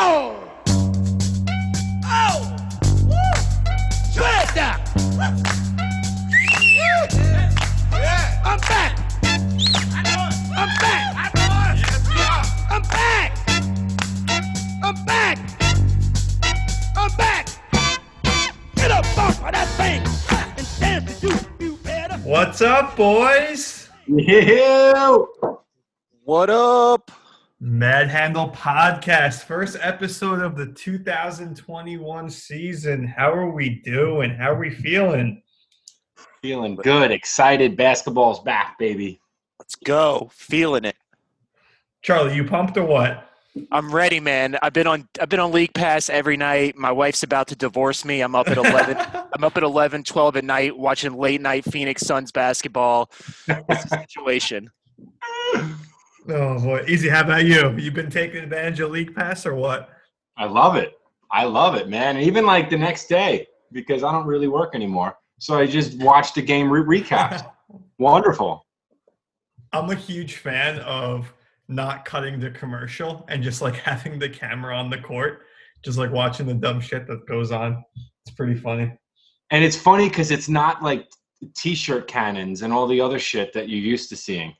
Oh! Oh! Woo! Shred! Yeah. I'm back! I know it. I'm back! I know it. Yes, yeah. I'm back! I'm back! I'm back! Get up off of that thing and dance to you, you better. What's up, boys? Ew. What up? Mad Handle Podcast, first episode of the 2021 season. How are we doing? How are we feeling? Feeling good, excited. Basketball's back, baby. Let's go. Feeling it. Charlie, you pumped or what? I'm ready, man. I've been on I've been on League Pass every night. My wife's about to divorce me. I'm up at 11 I'm up at 11, 12 at night watching late night Phoenix Suns basketball. It's a situation. Oh boy, easy. How about you? You've been taking advantage of League Pass or what? I love it. I love it, man. And even like the next day, because I don't really work anymore. So I just watched the game re- recaps. Wonderful. I'm a huge fan of not cutting the commercial and just like having the camera on the court, just like watching the dumb shit that goes on. It's pretty funny. And it's funny because it's not like t-shirt cannons and all the other shit that you're used to seeing.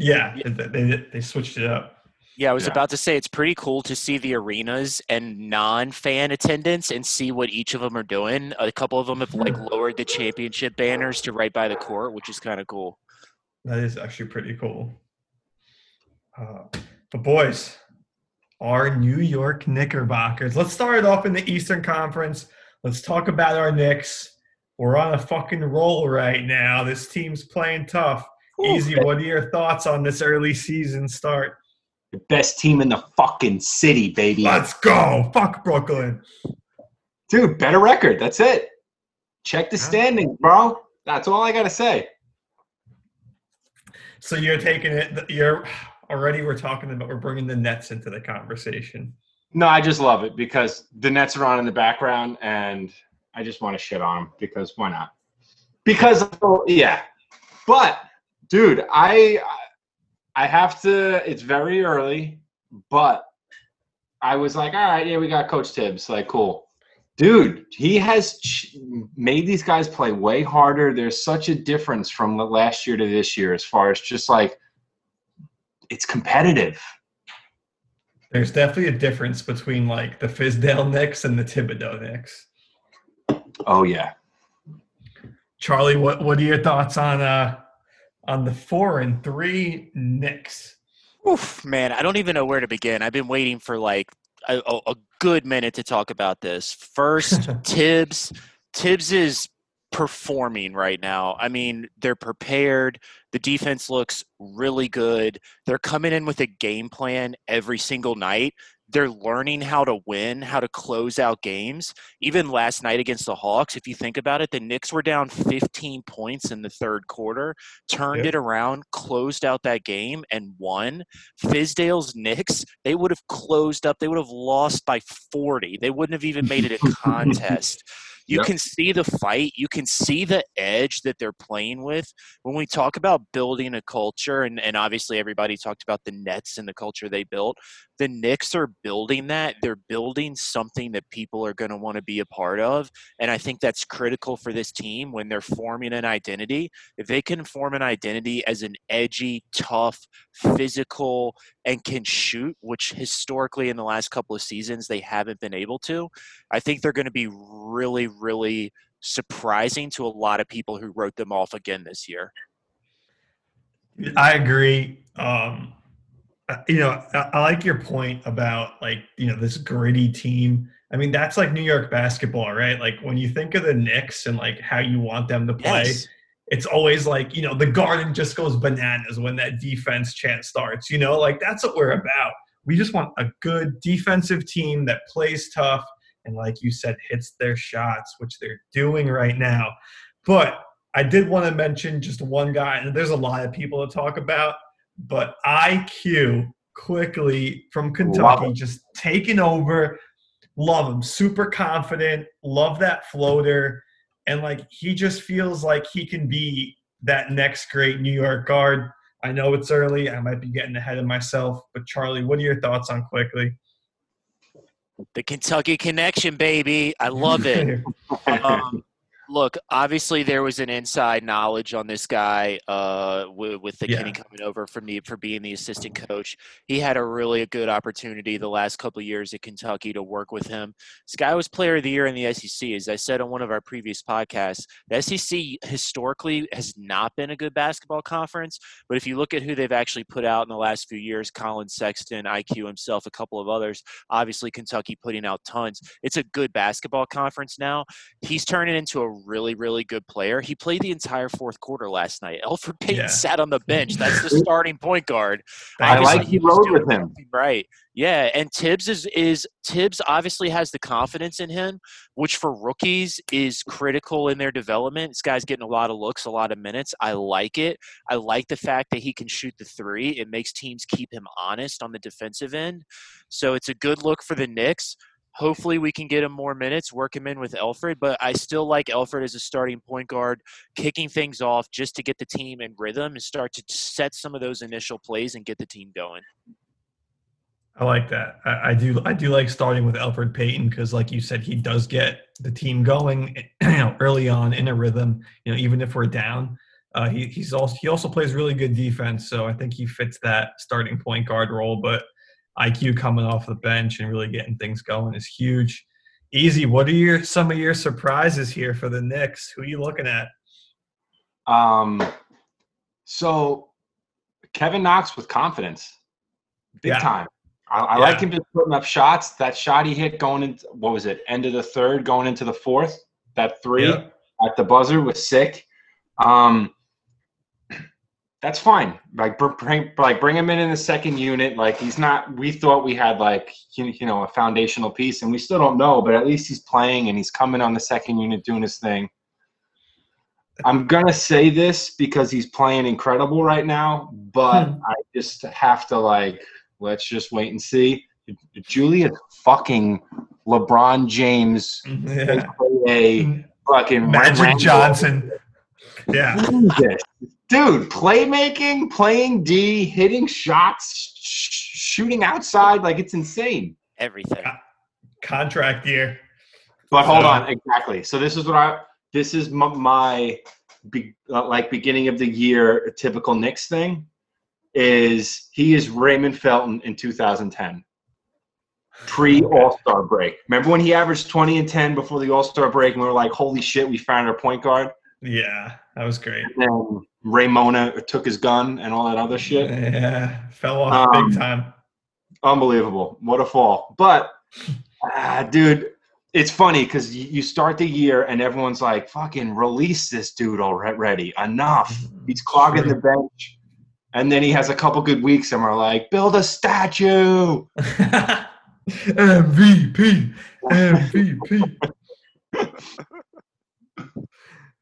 Yeah, they, they, they switched it up. Yeah, I was Yeah. about to say it's pretty cool to see the arenas and non-fan attendance and see what each of them are doing. A couple of them have like lowered the championship banners to right by the court, which is kind of cool. That is actually pretty cool. Uh, but boys, our New York Knickerbockers. Let's start it off in the Eastern Conference. Let's talk about our Knicks. We're on a fucking roll right now. This team's playing tough. Easy. What are your thoughts on this early season start? The best team in the fucking city, baby. Let's go. Fuck Brooklyn. Dude, better record. That's it. Check the standings, bro. That's all I got to say. So you're taking it. You're already. We're talking about. We're bringing the Nets into the conversation. No, I just love it because the Nets are on in the background, and I just want to shit on them because why not? Because yeah, but dude, I I have to. It's very early, but I was like, all right, yeah, we got Coach Tibbs. Like, cool, dude. He has ch- made these guys play way harder. There's such a difference from the last year to this year as far as just like it's competitive. There's definitely a difference between like the Fizdale Knicks and the Thibodeau Knicks. Oh yeah. Charlie, what what are your thoughts on uh on the four and three Knicks? Oof, man, I don't even know where to begin. I've been waiting for like a, a, a good minute to talk about this. First, Tibbs. Tibbs is performing right now. I mean, they're prepared. The defense looks really good. They're coming in with a game plan every single night. They're learning how to win, how to close out games. Even last night against the Hawks, if you think about it, the Knicks were down 15 points in the third quarter, turned Yeah. it around, closed out that game, and won. Fizdale's Knicks, they would have closed up. They would have lost by 40. They wouldn't have even made it a contest. You Yep. can see the fight. You can see the edge that they're playing with. When we talk about building a culture, and, and obviously everybody talked about the Nets and the culture they built, the Knicks are building that. They're building something that people are going to want to be a part of. And I think that's critical for this team when they're forming an identity. If they can form an identity as an edgy, tough, physical, and can shoot, which historically in the last couple of seasons they haven't been able to, I think they're going to be really, really surprising to a lot of people who wrote them off again this year. I agree. Um, uh, you know, I, I like your point about like you know this gritty team. I mean, that's like New York basketball, right? Like when you think of the Knicks and like how you want them to play, Yes. it's always like you know the garden just goes bananas when that defense chant starts. You know, like that's what we're about. We just want a good defensive team that plays tough and, like you said, hits their shots, which they're doing right now. But I did want to mention just one guy, and there's a lot of people to talk about, but IQ Quickley from Kentucky just taking over. Love him, super confident. Love that floater, and like he just feels like he can be that next great New York guard. I know it's early. I might be getting ahead of myself, but Charlie, what are your thoughts on Quickley? The Kentucky connection, baby. I love it. um, look, obviously there was an inside knowledge on this guy uh, with, with the Yeah. Kenny coming over for me for being the assistant coach. He had a really good opportunity the last couple of years at Kentucky to work with him. This guy was Player of the Year in the SEC, as I said on one of our previous podcasts. The SEC historically has not been a good basketball conference, but if you look at who they've actually put out in the last few years, Collin Sexton, IQ himself, a couple of others, obviously Kentucky putting out tons. It's a good basketball conference now he's turning into a really, really good player. He played the entire fourth quarter last night. Elfrid Payton Yeah. sat on the bench. That's the starting point guard. I Thank like he rode with him. Right. Yeah. And Tibbs is is Tibbs obviously has the confidence in him, which for rookies is critical in their development. This guy's getting a lot of looks, a lot of minutes. I like it. I like the fact that he can shoot the three. It makes teams keep him honest on the defensive end. So it's a good look for the Knicks. Hopefully, we can get him more minutes, work him in with Elfrid. But I still like Elfrid as a starting point guard, kicking things off just to get the team in rhythm and start to set some of those initial plays and get the team going. I like that. I, I do. I do like starting with Elfrid Payton because, like you said, he does get the team going. You know, early on in a rhythm. You know, even if we're down, uh, he, he's also he also plays really good defense. So I think he fits that starting point guard role. But IQ coming off the bench and really getting things going is huge. Easy. What are your some of your surprises here for the Knicks? Who are you looking at? Um, so Kevin Knox with confidence, big Yeah. time. I, I Yeah. like him just putting up shots. That shot he hit going into what was it? End of the third, going into the fourth. That three Yep. at the buzzer was sick. Um, that's fine. Like bring like bring him in in the second unit. Like he's not. We thought we had like you, know a foundational piece, and we still don't know. But at least he's playing and he's coming on the second unit doing his thing. I'm gonna say this because he's playing incredible right now, but Hmm. I just have to like let's just wait and see. Julius fucking LeBron James Yeah. a fucking Magic Randle. Johnson. Yeah. Jesus. Dude, playmaking, playing D, hitting shots, sh- shooting outside, like it's insane. Everything. Contract year. But hold So- on, exactly. So this is what I. This is my, my be, uh, like beginning of the year typical Knicks thing. Is he is Raymond Felton in 2010, pre All Star break? Remember when he averaged 20 and 10 before the All Star break, and we were like, "Holy shit, we found our point guard." Yeah, that was great. And Raymona took his gun and all that other shit. Yeah, fell off Um, big time. Unbelievable. What a fall. But, ah, dude, it's funny because you start the year and everyone's like, fucking release this dude already. Enough. He's clogging the bench. And then he has a couple good weeks and we're like, build a statue. MVP, MVP.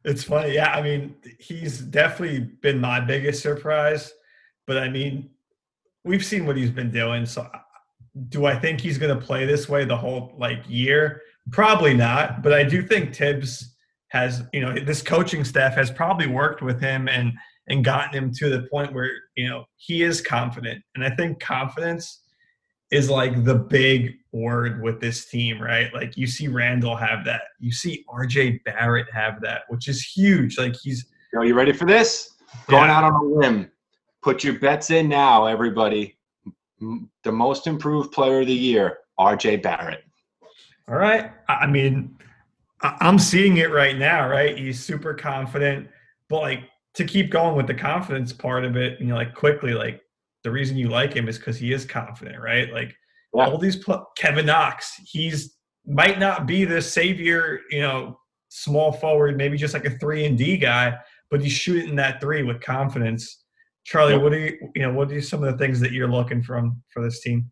it's funny, yeah. I mean, he's definitely been my biggest surprise, but I mean, we've seen what he's been doing. So, do I think he's going to play this way the whole like year? Probably not. But I do think Tibbs has, you know, this coaching staff has probably worked with him and and gotten him to the point where you know he is confident. And I think confidence is like the big word with this team, right? Like you see Randle have that. You see RJ Barrett have that, which is huge. Like he's Are you ready for this? Going out on a limb. Put your bets in now, everybody. The most improved player of the year, RJ Barrett. all right. I mean, I'm seeing it right now, right? He's super confident, but like to keep going with the confidence part of it, you know, like Quickley, like the reason you like him is because he is confident, right? Like Yeah. all these pl- Kevin Knox, he's might not be the savior, you know, small forward, maybe just like a three and D guy, but he's shooting that three with confidence. Charlie, Yep. what are you, you know, what are some of the things that you're looking from for this team?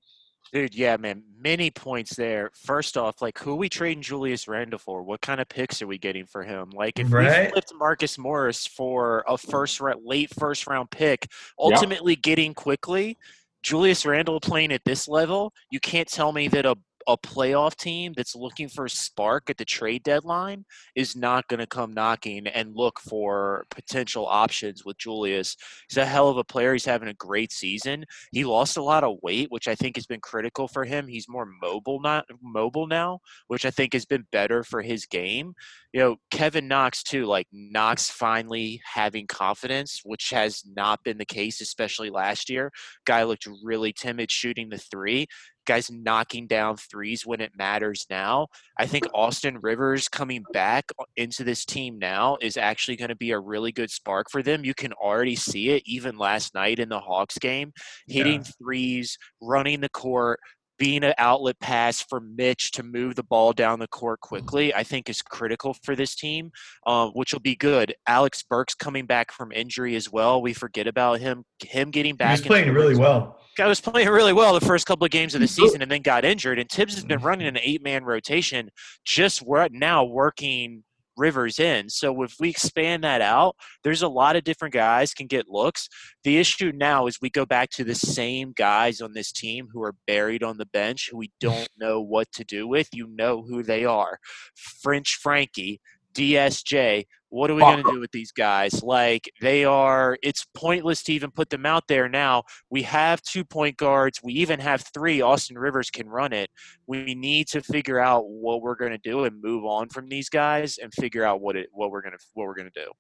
Dude, yeah, man. Many points there. First off, like who are we trading Julius Randle for? What kind of picks are we getting for him? Like if Right. we flipped Marcus Morris for a first round, late first round pick, ultimately getting Quickley, Julius Randle playing at this level, you can't tell me that a a playoff team that's looking for a spark at the trade deadline is not going to come knocking and look for potential options with Julius. He's a hell of a player. He's having a great season. He lost a lot of weight, which I think has been critical for him. He's more mobile not mobile now, which I think has been better for his game. You know, Kevin Knox too, like Knox finally having confidence, which has not been the case, especially last year. Guy looked really timid shooting the three guys knocking down threes when it matters now. I think Austin Rivers coming back into this team now is actually going to be a really good spark for them. You can already see it even last night in the Hawks game, hitting yeah. threes, running the court, being an outlet pass for Mitch to move the ball down the court quickly, I think is critical for this team, uh, which will be good. Alec Burks coming back from injury as well. We forget about him. Him getting back. He's playing really well. Guy was playing really well the first couple of games of the season and then got injured. And Tibbs has been mm-hmm. running an eight man rotation just right now working Rivers in. So if we expand that out, there's a lot of different guys can get looks. The issue now is we go back to the same guys on this team who are buried on the bench who we don't know what to do with. You know who they are. French Frankie, DSJ. What are we going to do with these guys? Like, they are, it's pointless to even put them out there now. We have two point guards. We even have three. Austin Rivers can run it. We need to figure out what we're going to do and move on from these guys and figure out what it, what we're going to, what we're going to do.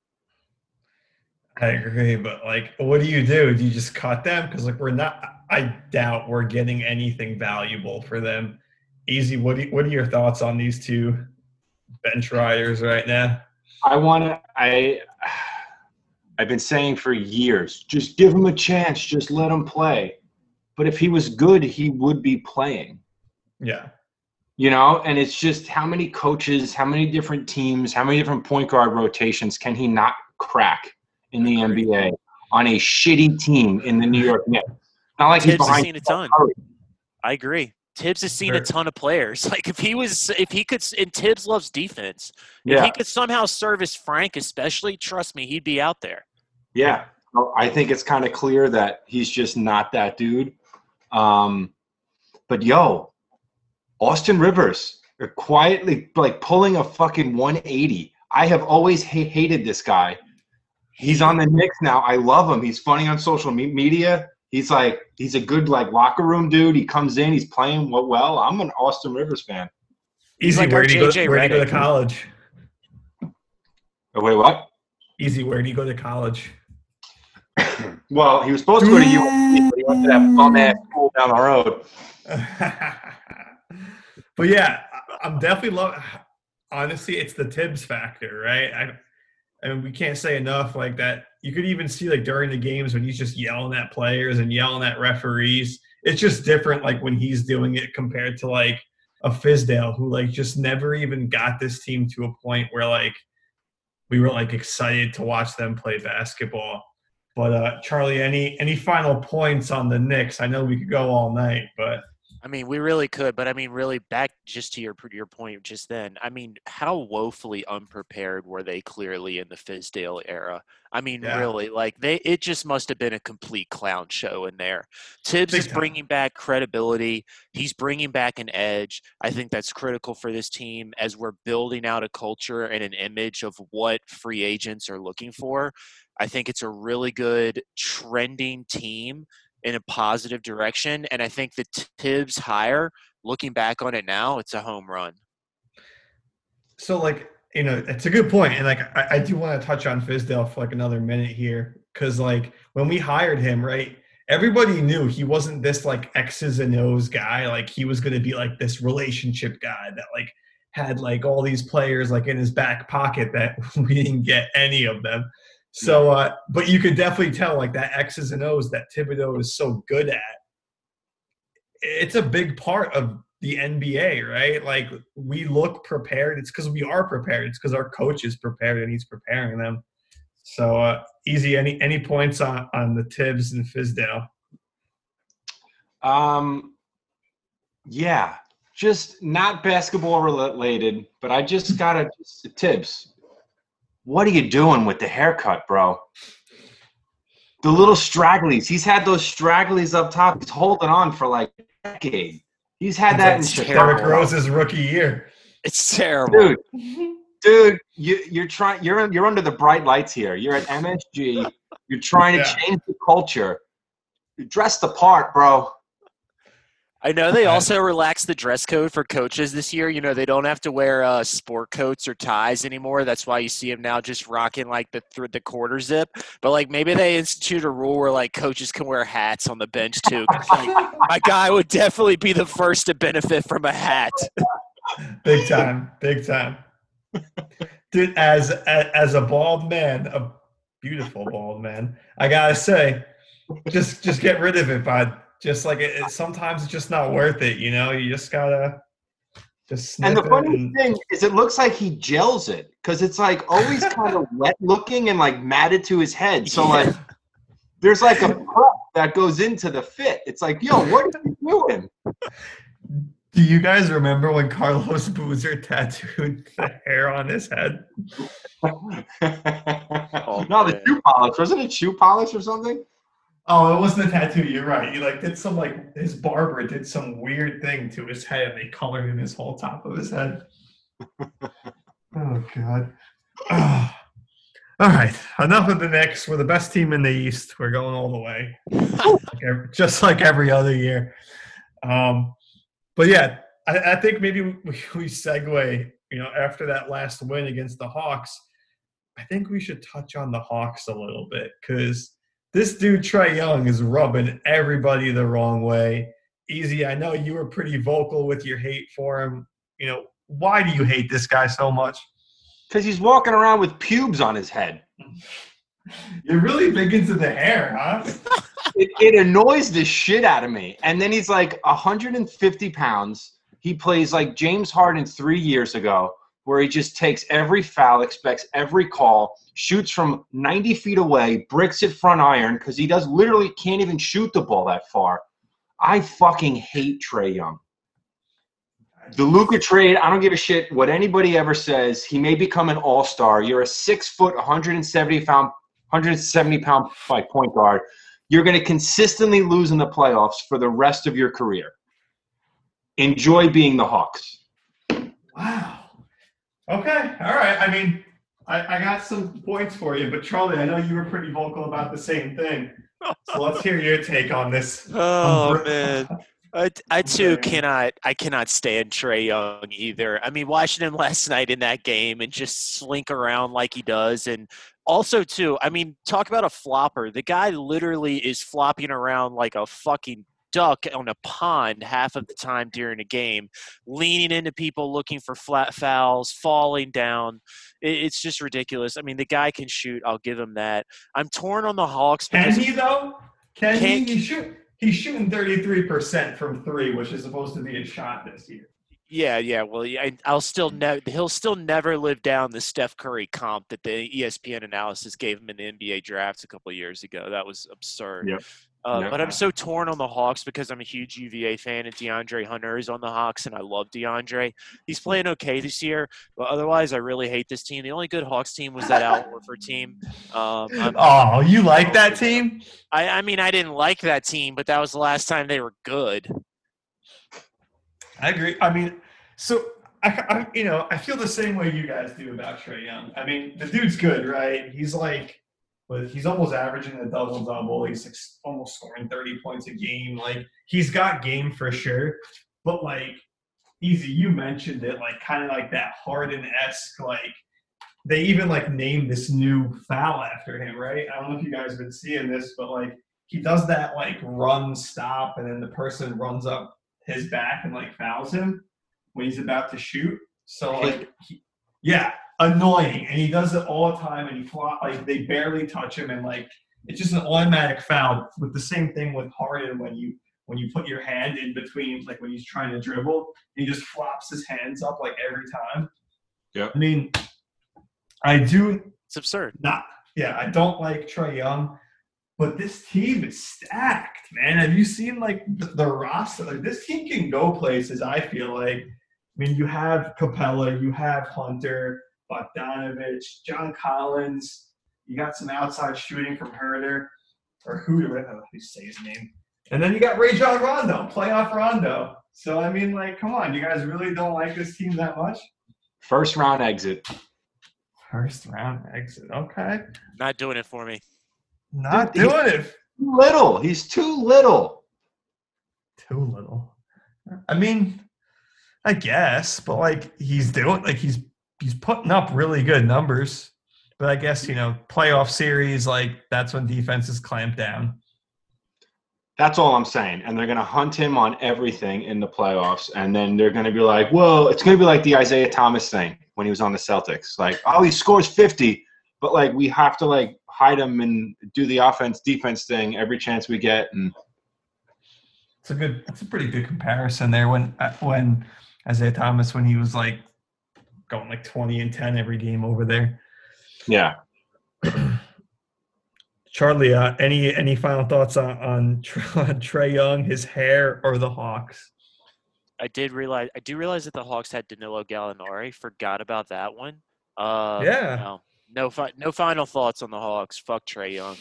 I agree, but like, what do you do? Do you just cut them? Because like, we're not. I doubt we're getting anything valuable for them. Easy. What do you, What are your thoughts on these two bench riders right now? I want to. I I've been saying for years, just give him a chance, just let him play. But if he was good, he would be playing. Yeah. You know, and it's just how many coaches, how many different teams, how many different point guard rotations can he not crack in the NBA on a shitty team in the New York Knicks? Not like Tibbs he's behind. Seen a ton. I agree. Tibbs has seen sure. a ton of players. Like if he was, if he could, and Tibbs loves defense. Yeah. If he could somehow service Frank, especially, trust me, he'd be out there. Yeah, I think it's kind of clear that he's just not that dude. Um, but yo, Austin Rivers are quietly like pulling a fucking 180. I have always ha- hated this guy. He's on the Knicks now. I love him. He's funny on social media he's like he's a good like locker room dude. He comes in, he's playing well. I'm an Austin Rivers fan. Easy, like where do you go? Where do you go to college? Oh, wait, what? Easy, where do you go to college? well, he was supposed to go to USC, but he went to that bum ass school down the road. but yeah, I'm definitely love. Honestly, it's the Tibbs factor, right? I, and we can't say enough like that you could even see like during the games when he's just yelling at players and yelling at referees. It's just different like when he's doing it compared to like a Fizdale who like just never even got this team to a point where like we were like excited to watch them play basketball. But uh Charlie, any any final points on the Knicks? I know we could go all night, but I mean, we really could, but I mean, really, back just to your your point just then. I mean, how woefully unprepared were they? Clearly, in the Fizdale era. I mean, yeah. really, like they, it just must have been a complete clown show in there. Tibbs Big is time. bringing back credibility. He's bringing back an edge. I think that's critical for this team as we're building out a culture and an image of what free agents are looking for. I think it's a really good trending team in a positive direction. And I think the Tibbs hire, looking back on it now, it's a home run. So, like, you know, it's a good point. And, like, I, I do want to touch on Fizdale for like another minute here. Cause, like, when we hired him, right, everybody knew he wasn't this like X's and O's guy. Like, he was going to be like this relationship guy that, like, had like all these players like in his back pocket that we didn't get any of them. So, uh, but you could definitely tell like that X's and O's that Thibodeau is so good at. It's a big part of the NBA, right? Like we look prepared. It's because we are prepared. It's because our coach is prepared and he's preparing them. So uh, easy. Any any points on on the Tibbs and Fizdale? Um, yeah, just not basketball related, but I just got a Tibbs what are you doing with the haircut, bro? The little stragglies. He's had those stragglies up top. He's holding on for like a decade. He's had that in That's Chicago. Derrick Rose's rookie year. It's terrible. dude. Dude, you, you're trying. You're you're under the bright lights here. You're at MSG. You're trying to change the culture. You dress the part, bro. I know they also relaxed the dress code for coaches this year. You know, they don't have to wear uh, sport coats or ties anymore. That's why you see them now just rocking like the th- the quarter zip. But like maybe they institute a rule where like coaches can wear hats on the bench too. like, my guy would definitely be the first to benefit from a hat. Big time, big time. Dude, as as a bald man, a beautiful bald man, I gotta say, just just get rid of it, bud. Just like it, it- sometimes it's just not worth it. You know, you just gotta just snip And the it funny and- thing is, it looks like he gels it because it's like always kind of wet looking and like matted to his head. So like, there's like a prep that goes into the fit. It's like, yo, what are you doing? Do you guys remember when Carlos Boozer tattooed the hair on his head? Oh, no, the shoe polish wasn't it shoe polish or something? Oh, it wasn't a tattoo. You're right. He like did some like his barber did some weird thing to his head. and They colored in his whole top of his head. oh God. All right. Enough of the Knicks. We're the best team in the East. We're going all the way, Like just like every other year. Um, but yeah, I, I think maybe we, we segue. You know, after that last win against the Hawks, I think we should touch on the Hawks a little bit because this dude Trae Young is rubbing everybody the wrong way. Easy, I know you were pretty vocal with your hate for him. You know, why do you hate this guy so much? Because he's walking around with pubes on his head. You're really big into the hair, huh? It, it annoys the shit out of me. And then he's like 150 pounds. He plays like James Harden three years ago, where he just takes every foul, expects every call, shoots from 90 feet away, bricks it front iron because he does literally can't even shoot the ball that far. I fucking hate Trae Young. The Luka trade, I don't give a shit what anybody ever says. He may become an all star. You're a six foot, 170 pound, 170 pound point guard. You're going to consistently lose in the playoffs for the rest of your career. Enjoy being the Hawks. Wow. Okay. All right. I mean, I, I got some points for you, but Charlie, I know you were pretty vocal about the same thing. So let's hear your take on this. Oh Unbr- man. I, I too cannot I cannot stand Trae Young either. I mean, watching him last night in that game and just slink around like he does, and also too, I mean, talk about a flopper. The guy literally is flopping around like a fucking duck on a pond half of the time during a game, leaning into people looking for flat fouls, falling down. It, it's just ridiculous. I mean, the guy can shoot. I'll give him that. I'm torn on the Hawks Can he though? Can he? He's, shoot, he's shooting 33% from three, which is supposed to be a shot this year. Yeah, yeah. Well, I, I'll still never. He'll still never live down the Steph Curry comp that the ESPN analysis gave him in the NBA draft a couple years ago. That was absurd. Yep. Uh. But I'm so torn on the Hawks because I'm a huge UVA fan, and DeAndre Hunter is on the Hawks, and I love DeAndre. He's playing okay this year, but otherwise, I really hate this team. The only good Hawks team was that Al Horford team. Um, Oh, you like that team? I, I mean, I didn't like that team, but that was the last time they were good. I agree. I mean, so I, I, you know, I feel the same way you guys do about Trey Young. I mean, the dude's good, right? He's like, but he's almost averaging a double double. He's like almost scoring thirty points a game. Like he's got game for sure. But like, easy, you mentioned it, like kind of like that Harden esque, like they even like named this new foul after him, right? I don't know if you guys have been seeing this, but like he does that like run stop, and then the person runs up his back and like fouls him when he's about to shoot. So like, he, yeah, annoying, and he does it all the time, and he fly, like they barely touch him, and like it's just an automatic foul. With the same thing with Harden when you when you put your hand in between, like when he's trying to dribble, he just flops his hands up like every time. Yeah, I mean, I do It's absurd. not. Yeah, I don't like Trae Young, but this team is stacked, man. Have you seen like the, the roster? Like this team can go places. I feel like. I mean, you have Capela, you have Hunter, Bogdanovich, John Collins. You got some outside shooting from Herder or Hooter. I don't know how you say his name. And then you got Rajon Rondo, playoff Rondo. So I mean, like, come on, you guys really don't like this team that much? First round exit. First round exit. Okay. Not doing it for me. Not Dude, doing it. Too little. He's too little. Too little. I mean, I guess, but like he's doing like he's he's putting up really good numbers. But I guess, you know, playoff series, like that's when defenses clamp down. That's all I'm saying. And they're going to hunt him on everything in the playoffs. And then they're going to be like, well, it's going to be like the Isaiah Thomas thing when he was on the Celtics. Like, oh, he scores 50, but like we have to like hide them and do the offense defense thing every chance we get. And It's a good it's a pretty good comparison there when uh, when Isaiah Thomas when he was like going like 20 and 10 every game over there. yeah, Charlie, uh, any any final thoughts on on Trae Young, his hair, or the Hawks? I did realize I do realize that the Hawks had Danilo Gallinari. Forgot about that one. Uh, Yeah. No, no, fi- no final thoughts on the Hawks. Fuck Trae Young.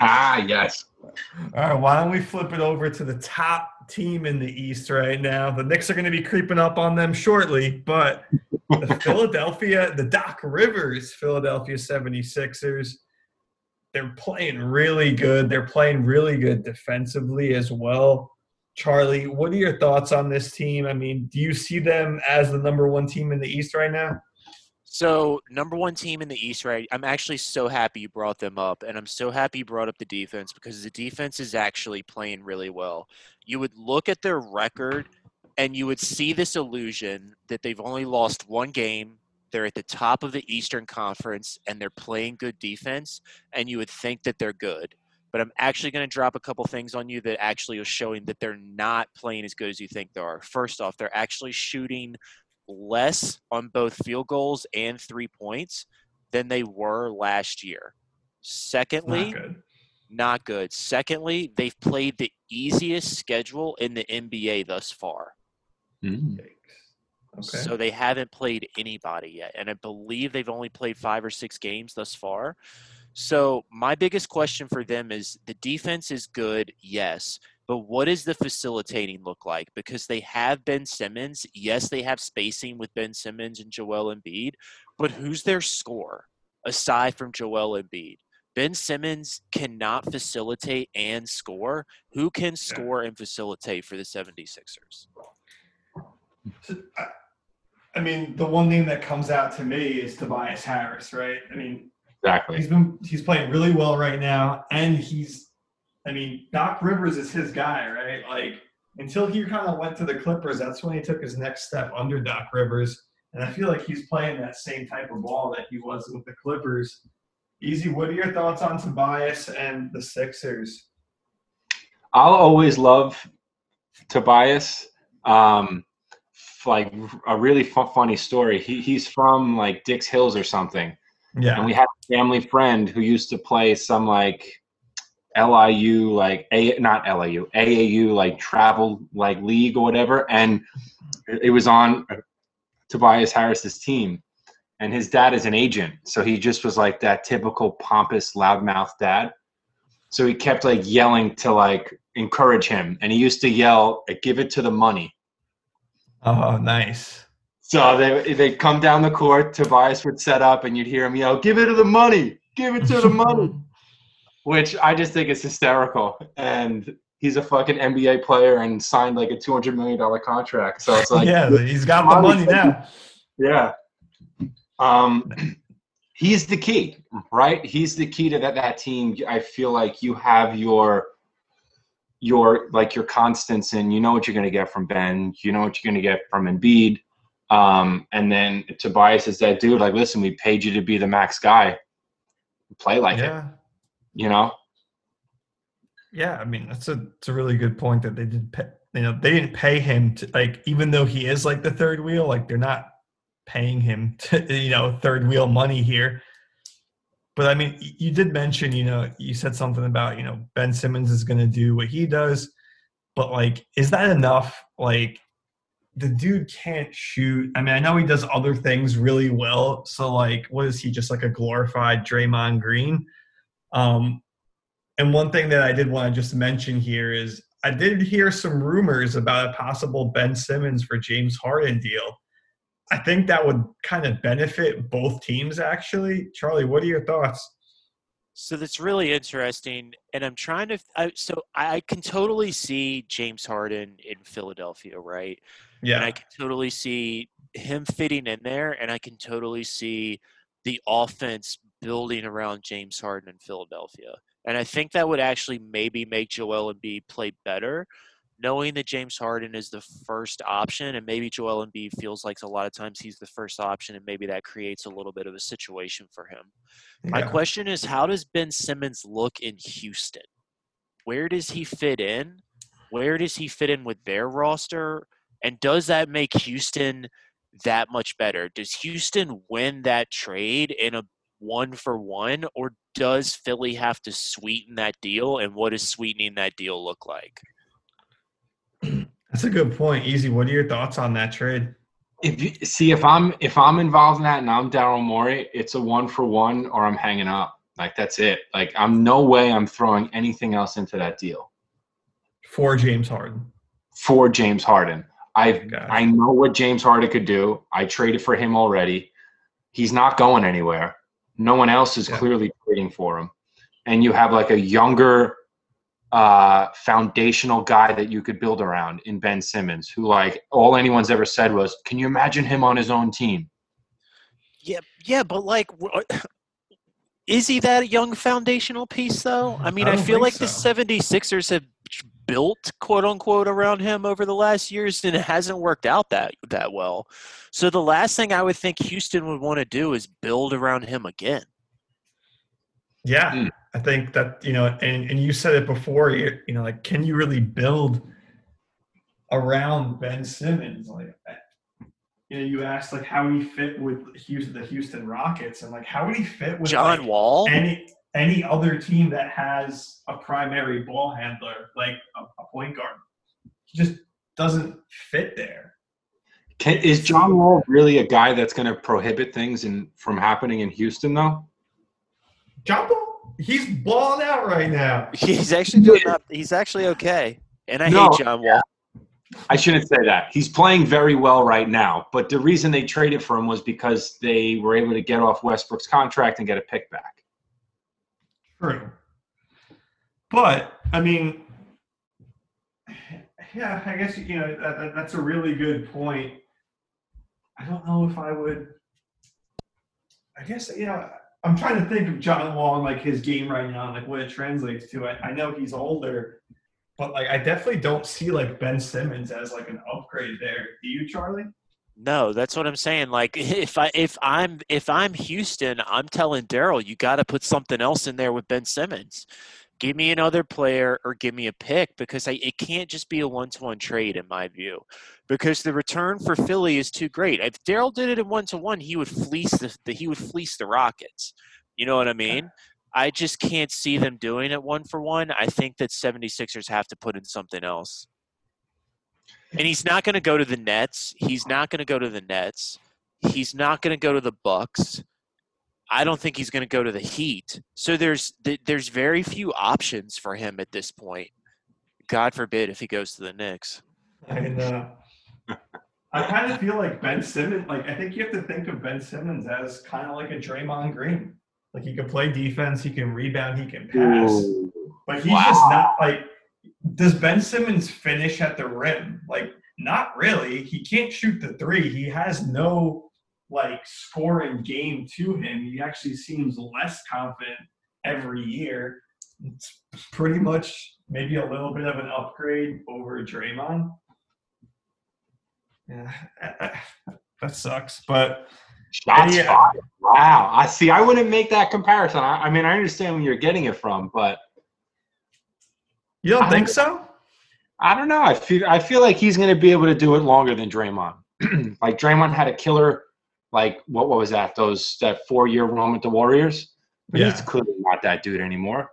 Ah, yes. All right, why don't we flip it over to the top team in the East right now? The Knicks are going to be creeping up on them shortly, but the Philadelphia, the Doc Rivers Philadelphia 76ers, they're playing really good. They're playing really good defensively as well. Charlie, what are your thoughts on this team? I mean, do you see them as the number one team in the East right now? So, number one team in the East, right? I'm actually so happy you brought them up, and I'm so happy you brought up the defense because the defense is actually playing really well. You would look at their record, and you would see this illusion that they've only lost one game. They're at the top of the Eastern Conference, and they're playing good defense, and you would think that they're good. But I'm actually going to drop a couple things on you that actually are showing that they're not playing as good as you think they are. First off, they're actually shooting less on both field goals and three points than they were last year. Secondly, Not good. not good. Secondly, they've played the easiest schedule in the NBA thus far. Mm. Okay. So they haven't played anybody yet. And I believe they've only played five or six games thus far. So my biggest question for them is the defense is good, yes. But what does the facilitating look like? Because they have Ben Simmons. Yes, they have spacing with Ben Simmons and Joel Embiid. But who's their score aside from Joel Embiid? Ben Simmons cannot facilitate and score. Who can score and facilitate for the 76ers? I, I mean, the one name that comes out to me is Tobias Harris, right? I mean, Exactly. he's been he's playing really well right now, and he's, I mean, Doc Rivers is his guy, right? Like until he kind of went to the Clippers, that's when he took his next step under Doc Rivers, and I feel like he's playing that same type of ball that he was with the Clippers. Easy, what are your thoughts on Tobias and the Sixers? I'll always love Tobias. Um, like a really fu- funny story. He, he's from like Dix Hills or something. Yeah. And we had a family friend who used to play some like LIU, like a not LIU, AAU, like travel like league or whatever, and it was on Tobias Harris's team, and his dad is an agent, so he just was like that typical pompous, loudmouth dad. So he kept like yelling to like encourage him, and he used to yell, "Give it to the money." oh, nice. So they they'd come down the court. Tobias would set up, and you'd hear him yell, "Give it to the money! Give it to the money!" Which I just think is hysterical. And he's a fucking NBA player and signed like a two hundred million dollar contract. So it's like, yeah, he's got the money now. yeah. Um, he's the key, right? He's the key to that that team. I feel like you have your your like your constants and you know what you're going to get from Ben. You know what you're going to get from Embiid. Um, and then Tobias is that dude. Like, listen, we paid you to be the max guy. Play like it. You know. Yeah, I mean that's a it's a really good point that they did pay, you know they didn't pay him to like even though he is like the third wheel like they're not paying him to you know third wheel money here. But I mean you did mention you know you said something about you know Ben Simmons is going to do what he does, but like is that enough? Like the dude can't shoot. I mean I know he does other things really well. So like what is he just like a glorified Draymond Green? Um, and one thing that I did want to just mention here is I did hear some rumors about a possible Ben Simmons for James Harden deal. I think that would kind of benefit both teams, actually. Charlie, what are your thoughts? So that's really interesting, and I'm trying to. I, so I can totally see James Harden in Philadelphia, right? Yeah. And I can totally see him fitting in there, and I can totally see the offense building around James Harden in Philadelphia. And I think that would actually maybe make Joel Embiid play better, knowing that James Harden is the first option, and maybe Joel Embiid feels like a lot of times he's the first option, and maybe that creates a little bit of a situation for him. My question is, how does Ben Simmons look in Houston? Where does he fit in? Where does he fit in with their roster? And does that make Houston that much better? Does Houston win that trade in a one for one, or does Philly have to sweeten that deal? And what does sweetening that deal look like? That's a good point. Easy. What are your thoughts on that trade? If you see if I'm if I'm involved in that and I'm Daryl Morey, it's a one for one or I'm hanging up. Like that's it. Like I'm no way I'm throwing anything else into that deal For James Harden. for James Harden. I Gotcha. I know what James Harden could do. I traded for him already. He's not going anywhere. No one else is Yeah. clearly trading for him. And you have like a younger uh, foundational guy that you could build around in Ben Simmons, who like all anyone's ever said was, "Can you imagine him on his own team?" Yeah, yeah, but like, is he that young foundational piece though? I mean, I I, feel think like the so. 76ers have built quote unquote around him over the last years and it hasn't worked out that that well. So the last thing I would think Houston would want to do is build around him again. Yeah, Mm. I think that you know, and and you said it before. You, you know, like, can you really build around Ben Simmons? Like, you know, you asked like how he fit with Houston, the Houston Rockets, and like how would he fit with John like, Wall? any any other team that has a primary ball handler, like a, a point guard? He just doesn't fit there. Can, is John Wall really a guy that's going to prohibit things in, from happening in Houston, though? John Wall, he's balling out right now. He's actually doing not, he's actually okay. And I No, hate John Wall. I shouldn't say that. He's playing very well right now, but the reason they traded for him was because they were able to get off Westbrook's contract and get a pick back. True. But I mean, yeah, I guess you know that, that, that's a really good point. I don't know if I would. I guess you know I'm trying to think of John Wall and like his game right now, and like what it translates to. I, I know he's older, but like I definitely don't see like Ben Simmons as like an upgrade there. Do you, Charlie? No, that's what I'm saying. Like if I if I'm if I'm Houston, I'm telling Daryl, you got to put something else in there with Ben Simmons. Give me another player or give me a pick because I, it can't just be a one-to-one trade in my view. Because the return for Philly is too great. If Daryl did it in one-to-one, he would fleece the, the he would fleece the Rockets. You know what I mean? I just can't see them doing it one for one. I think that 76ers have to put in something else. And he's not going to go to the Nets. He's not going to go to the Nets. He's not going to go to the Bucks. I don't think he's going to go to the Heat. So there's there's very few options for him at this point. God forbid if he goes to the Knicks. And uh, I kind of feel like Ben Simmons. Like I think you have to think of Ben Simmons as kind of like a Draymond Green. Like he can play defense, he can rebound, he can pass, but he's just not like. Does Ben Simmons finish at the rim? Like not really. He can't shoot the three. He has no like scoring game to him. He actually seems less confident every year. It's pretty much maybe a little bit of an upgrade over Draymond. Yeah, that sucks. But Shots Yeah. Wow. I see. I wouldn't make that comparison. I, I mean, I understand where you're getting it from, but you don't I- think so? I don't know. I feel I feel like he's going to be able to do it longer than Draymond. like Draymond had a killer, like what what was that? Those that four year run with the Warriors. But Yeah. He's clearly not that dude anymore.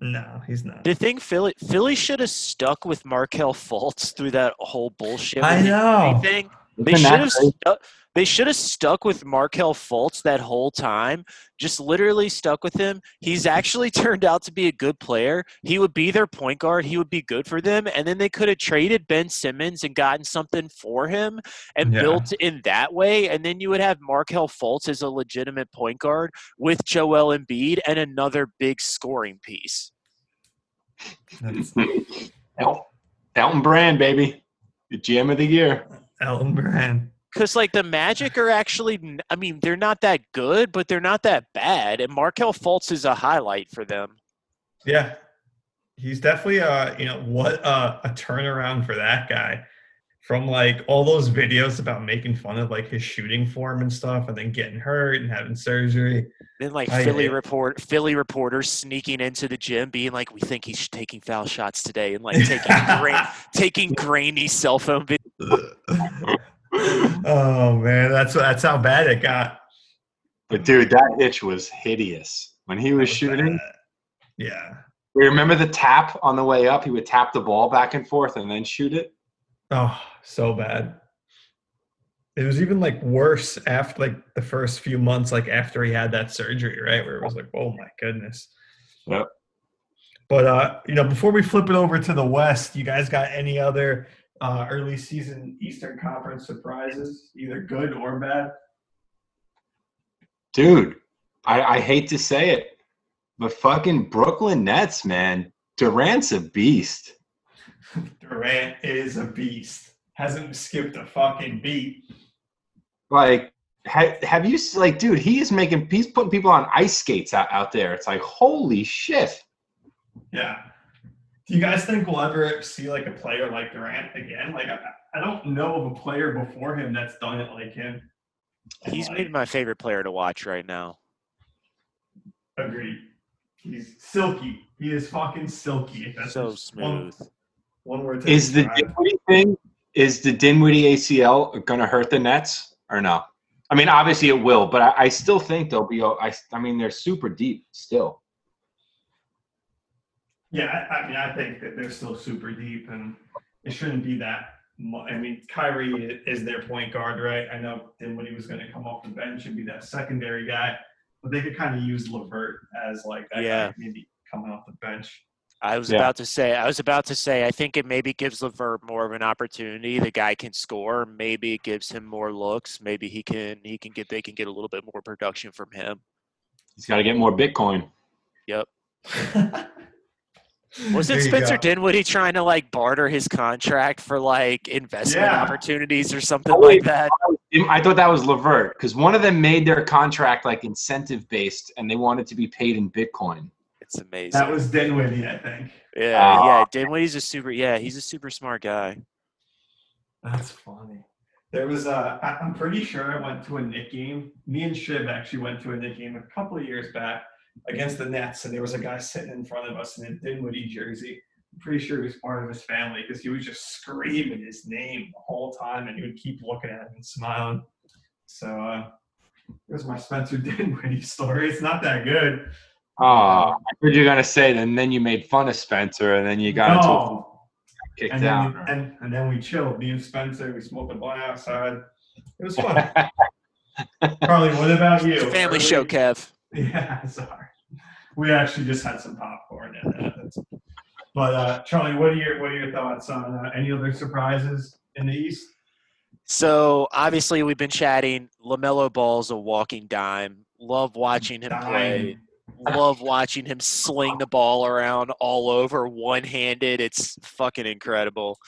No, he's not. The thing Philly Philly should have stuck with Markelle Fultz through that whole bullshit. I with know. injury Thing. They should have crazy? stuck. They should have stuck with Markelle Fultz that whole time. Just literally stuck with him. He's actually turned out to be a good player. He would be their point guard. He would be good for them. And then they could have traded Ben Simmons and gotten something for him and Yeah. built in that way. And then you would have Markelle Fultz as a legitimate point guard with Joel Embiid and another big scoring piece. That's El- Elton Brand, baby. The GM of the year. Elton Brand. Because like the Magic are actually, I mean, they're not that good, but they're not that bad. And Markelle Fultz is a highlight for them. Yeah, he's definitely uh you know what uh, a turnaround for that guy from like all those videos about making fun of like his shooting form and stuff, and then getting hurt and having surgery. Then like I- Philly report, Philly reporters sneaking into the gym, being like, "We think he's taking foul shots today," and like taking gra- taking grainy cell phone videos. oh man, that's that's how bad it got. But dude, that itch was hideous when he was was shooting. bad. Yeah. We remember the tap on the way up. He would tap the ball back and forth and then shoot it. Oh, so bad. It was even like worse after like the first few months, like after he had that surgery, right? Where it was like, oh my goodness. Yep. But uh, you know, before we flip it over to the West, you guys got any other uh, early season Eastern Conference surprises, either good or bad? Dude, I, I hate to say it, but fucking Brooklyn Nets, man. Durant's a beast. Durant is a beast. Hasn't skipped a fucking beat. Like, ha, have you like, dude? He is making. He's putting people on ice skates out, out there. It's like, holy shit. Yeah. Do you guys think we'll ever see like a player like Durant again? Like I, I don't know of a player before him that's done it like him. And, He's like, maybe my favorite player to watch right now. agreed. He's silky. He is fucking silky. that's So just One, smooth. One word to Is the. Dinwiddie thing? Is the Dinwiddie ACL going to hurt the Nets or no? I mean, obviously it will, but I, I still think they'll be. I, I mean, they're super deep still. Yeah, I, I mean, I think that they're still super deep, and it shouldn't be that. I mean, Kyrie is their point guard, right? I know Dinwiddie was going to come off the bench and be that secondary guy, but they could kind of use LeVert as like that Yeah. guy maybe coming off the bench. I was Yeah. about to say, I was about to say, I think it maybe gives LeVert more of an opportunity. The guy can score. Maybe it gives him more looks. Maybe he can, he can get, they can get a little bit more production from him. He's got to get more Bitcoin. Yep. Wasn't There you Spencer go. Dinwiddie trying to like barter his contract for like investment Yeah. opportunities or something Oh, like that? I thought that was LeVert because one of them made their contract like incentive based, and they wanted to be paid in Bitcoin. It's amazing. That was Dinwiddie, I think. yeah, Ah. yeah. Dinwiddie's a super. Yeah, he's a super smart guy. That's funny. There was a. I'm pretty sure I went to a Knick game. Me and Shiv actually went to a Knick game a couple of years back against the Nets, and there was a guy sitting in front of us in a Dinwiddie jersey. I'm pretty sure he was part of his family because he was just screaming his name the whole time, and he would keep looking at him and smiling. So uh, here's my Spencer Dinwiddie story. It's not that good. Oh, I heard you were gonna say, and then you made fun of Spencer, and then you got into No. kicked And then, out. we, and, and then we chilled. Me and Spencer, we smoked a blunt outside. It was fun. Carly, what about you? Family Early- show, Kev. Yeah, sorry. We actually just had some popcorn and uh, that's- But uh, Charlie, what are your what are your thoughts on uh, any other surprises in the East? So obviously we've been chatting. LaMelo Ball's a walking dime. Love watching him play. Love watching him sling the ball around all over one-handed. It's fucking incredible.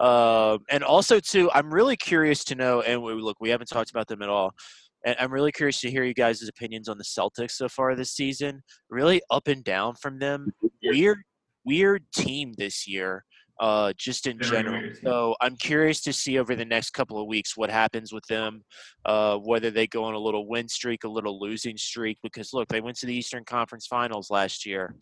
Um, and also too, I'm really curious to know. And we, look, we haven't talked about them at all. And I'm really curious to hear you guys' opinions on the Celtics so far this season. Really up and down from them. Weird, weird team this year. Uh, just in Very general. weird. So I'm curious to see over the next couple of weeks what happens with them. Uh, whether they go on a little win streak, a little losing streak. Because look, they went to the Eastern Conference Finals last year.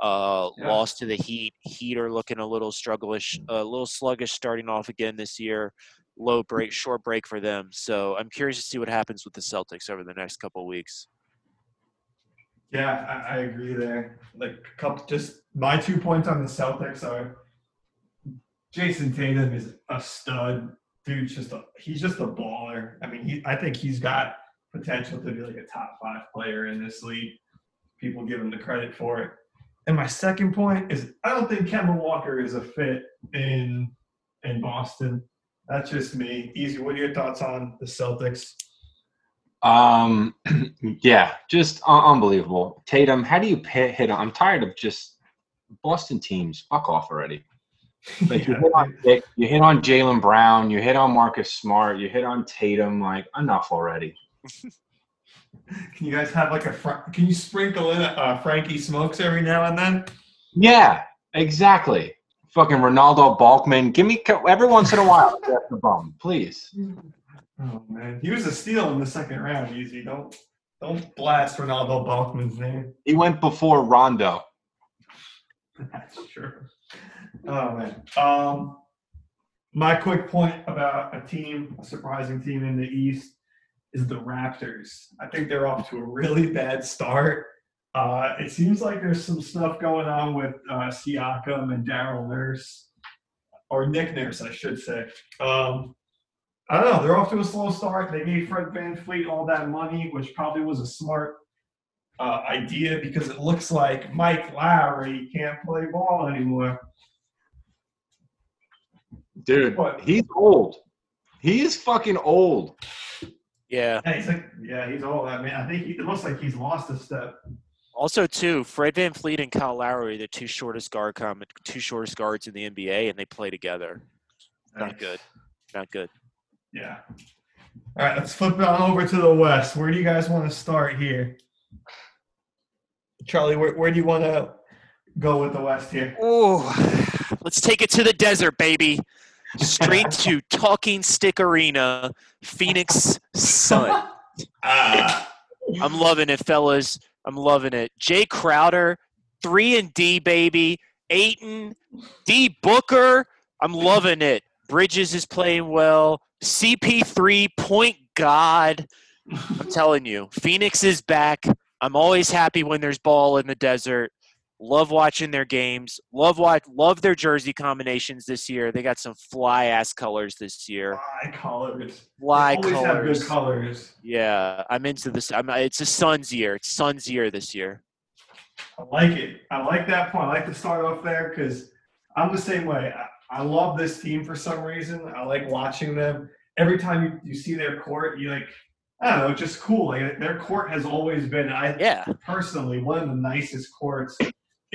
Uh, Yeah. lost to the Heat. Heat are looking a little strugglish, a little sluggish starting off again this year. Low break, short break for them. So I'm curious to see what happens with the Celtics over the next couple of weeks. Yeah, I, I agree there. Like a couple, just my two points on the Celtics are Jayson Tatum is a stud. dude's just a, he's just a baller. I mean, he I think he's got potential to be like a top five player in this league. People give him the credit for it. And my second point is I don't think Kemba Walker is a fit in in Boston. That's just me. Easy. What are your thoughts on the Celtics? Um, yeah, just un- unbelievable. Tatum, how do you hit, hit? I'm tired of just Boston teams. Fuck off already. Like you hit on you hit on Jaylen Brown, you hit on Marcus Smart, you hit on Tatum. Like enough already. Can you guys have like a can you sprinkle in a uh, Frankie Smokes every now and then? Yeah, exactly. Fucking Renaldo Balkman. Give me every once in a while. The bum, please. Oh man, he was a steal in the second round. Easy, don't don't blast Renaldo Balkman's name. He went before Rondo. That's true. Oh man. Um, my quick point about a team, a surprising team in the East, is the Raptors. I think they're off to a really bad start. Uh, it seems like there's some stuff going on with uh, Siakam and Daryl Nurse, or Nick Nurse, I should say. Um, I don't know. They're off to a slow start. They gave Fred VanVleet all that money, which probably was a smart uh, idea because it looks like Mike Lowry can't play ball anymore. Dude, What? he's old. He's fucking old. Yeah. Yeah, he's like, yeah, he's old. I mean, I think he, it looks like he's lost a step. Also, too, Fred VanVleet and Kyle Lowry, the two shortest guard com- two shortest guards in the NBA, and they play together. Not good. Not good. Yeah. All right, let's flip it on over to the West. Where do you guys want to start here? Charlie, where, where do you want to go with the West here? Oh, let's take it to the desert, baby. Straight to Talking Stick Arena, Phoenix Sun. Ah, I'm loving it, fellas. I'm loving it. Jae Crowder, three and D, baby. Ayton, D Booker. I'm loving it. Bridges is playing well. CP3, point God. I'm telling you, Phoenix is back. I'm always happy when there's ball in the desert. Love watching their games. Love watch. Love their jersey combinations this year. They got some fly ass colors this year. fly colors. Fly always have colors. good colors. Yeah, I'm into this. I'm, it's a Suns year. It's Suns year this year. I like it. I like that point. I like to start off there because I'm the same way. I, I love this team for some reason. I like watching them. Every time you, you see their court, you like, I don't know, just cool. Like their court has always been, I Yeah, personally, one of the nicest courts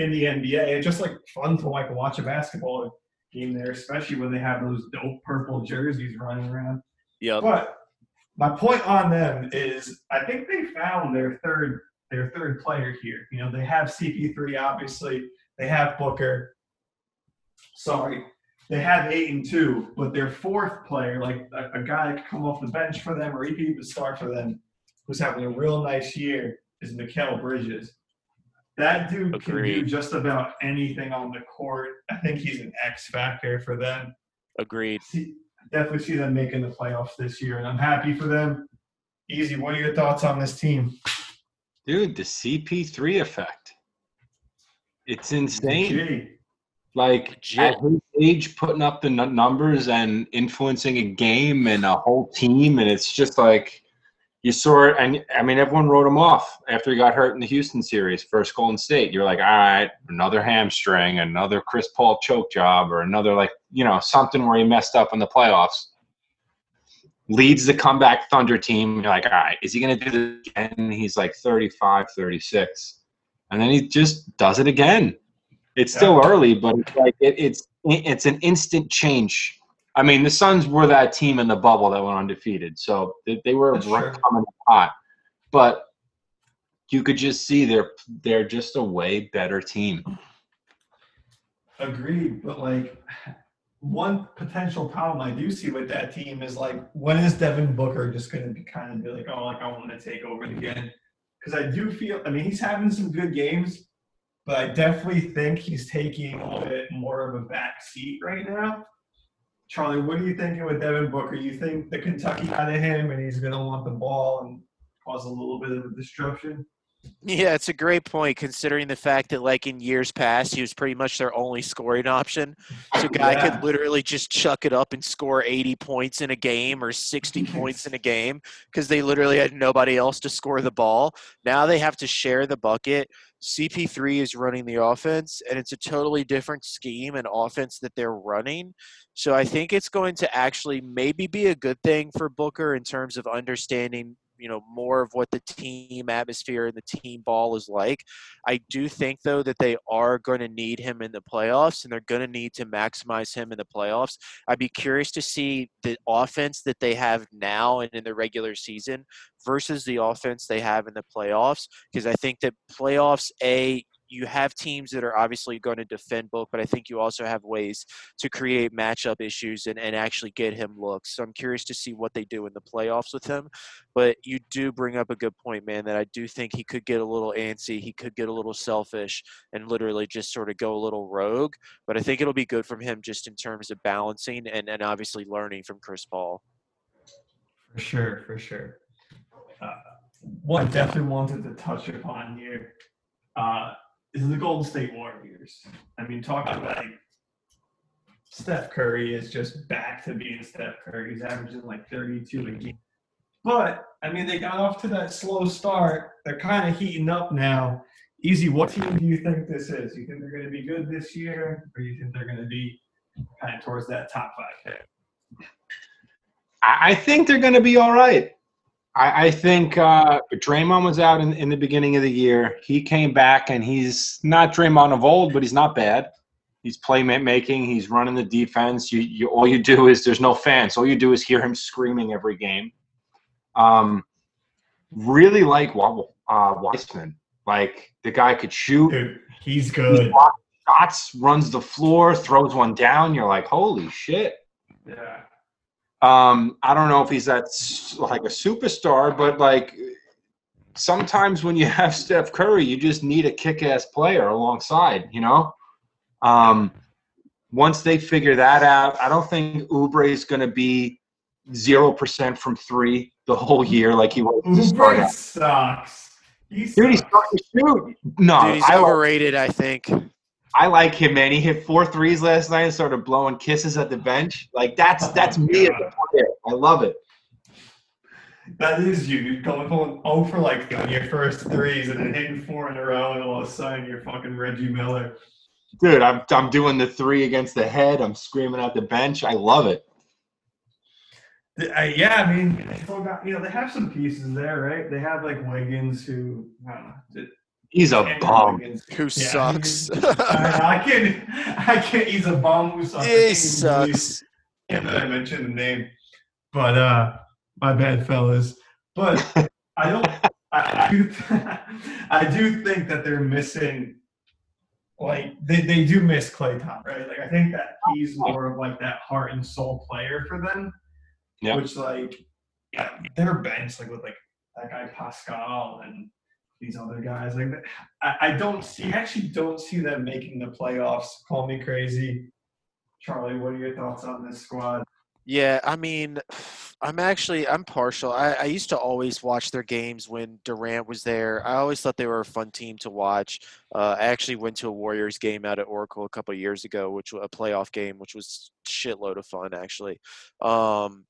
in the NBA. It's just like fun to like watch a basketball game there, especially when they have those dope purple jerseys running around. Yeah. But my point on them is I think they found their third their third player here. You know, they have CP3 obviously, they have Booker. Sorry. They have eight and two, but their fourth player, like a, a guy that could come off the bench for them or he could even start for them, who's having a real nice year, is Mikal Bridges. That dude can do just about anything on the court. I think he's an X factor for them Agreed. see, definitely see them making the playoffs this year, and I'm happy for them. Easy. What are your thoughts on this team? Dude, the CP3 effect. It's insane. Gee, Like Legit. at his age, putting up the n- numbers and influencing a game and a whole team, and it's just like you saw it. And I mean, everyone wrote him off after he got hurt in the Houston series, first Golden State. You're like, all right, another hamstring, another Chris Paul choke job, or another like you know something where he messed up in the playoffs. Leads the comeback Thunder team. You're like, all right, is he going to do this again? He's like 35, 36. And then he just does it again it's still early, but it's like it, it's it's an instant change. I mean, the Suns were that team in the bubble that went undefeated, so they, they were right coming hot. But you could just see they're they're just a way better team. agreed. But like, one potential problem I do see with that team is like, when is Devin Booker just going to be kind of be like, oh, like I want to take over again? Because I do feel, I mean, he's having some good games, but I definitely think he's taking a bit more of a back seat right now. Charlie, what are you thinking with Devin Booker? You think the Kentucky out of him and he's going to want the ball and cause a little bit of a disruption? Yeah, it's a great point considering the fact that, like in years past, he was pretty much their only scoring option. So, guy Yeah. could literally just chuck it up and score 80 points in a game or 60 points in a game because they literally had nobody else to score the ball. Now they have to share the bucket. CP3 is running the offense, and it's a totally different scheme and offense that they're running. So, I think it's going to actually maybe be a good thing for Booker in terms of understanding you know more of what the team atmosphere and the team ball is like. I do think though that they are going to need him in the playoffs and they're going to need to maximize him in the playoffs. I'd be curious to see the offense that they have now and in the regular season versus the offense they have in the playoffs because I think that playoffs a you have teams that are obviously going to defend Book, but I think you also have ways to create matchup issues and, and actually get him looks. So I'm curious to see what they do in the playoffs with him. But you do bring up a good point, man, that I do think he could get a little antsy. He could get a little selfish and literally just sort of go a little rogue. But I think it'll be good from him just in terms of balancing and, and obviously learning from Chris Paul. For sure, for sure. Uh, what I definitely wanted to touch upon here uh, is the Golden State Warriors. I mean, talking about like Steph Curry is just back to being Steph Curry. He's averaging like 32 a game. But I mean, they got off to that slow start. They're kind of heating up now. Easy, what team do you think this is? You think they're going to be good this year, or you think they're going to be kind of towards that top five pick? I think they're going to be all right. I, I think uh, Draymond was out in, in the beginning of the year. He came back, and he's not Draymond of old, but he's not bad. He's playmaking. He's running the defense. You, you, all you do is there's no fans. All you do is hear him screaming every game. Um, really like Wa- uh, Wiseman. Like the guy could shoot Dude, he's good. shots, runs the floor, throws one down. You're like, holy shit. Yeah. Um, I don't know if he's that like a superstar, but like sometimes when you have Steph Curry, you just need a kick-ass player alongside. You know. Um, once they figure that out, I don't think Oubre is going to be zero percent from three the whole year like he was to start Oubre sucks. He Dude, he's sucks. starting to shoot. No, Dude, he's I, like, overrated, I think. I like him, man. He hit four threes last night and started blowing kisses at the bench. Like that's that's me as a player. I love it. That is you. You're going from 0 for like on your first threes and then hitting four in a row, and all of a sudden you're fucking Reggie Miller. Dude, I'm I'm doing the three against the head. I'm screaming at the bench. I love it. Uh, yeah, I mean, got you know they have some pieces there, right? They have like Wiggins, who I don't know. Did- He's a Andrew bum. Wiggins. Who Yeah, sucks? I, I can't. I can't. He's a bum who sucks. I can't he even sucks. can't believe I mentioned the name, but uh, my bad, fellas. But I don't. I, I, do, I do think that they're missing. Like they, they do miss Klay Thompson, right? Like I think that he's more of like that heart and soul player for them. Yeah. Which like, yeah, their bench like with like that guy Paschall and these other guys like. I, I don't see. Actually don't see them making the playoffs. Call me crazy. Charlie, what are your thoughts on this squad? Yeah, I mean, I'm actually I'm partial. I, I used to always watch their games when Durant was there. I always thought they were a fun team to watch. Uh, I actually went to a Warriors game out at Oracle a couple of years ago, which was a playoff game, which was shitload of fun actually. Um,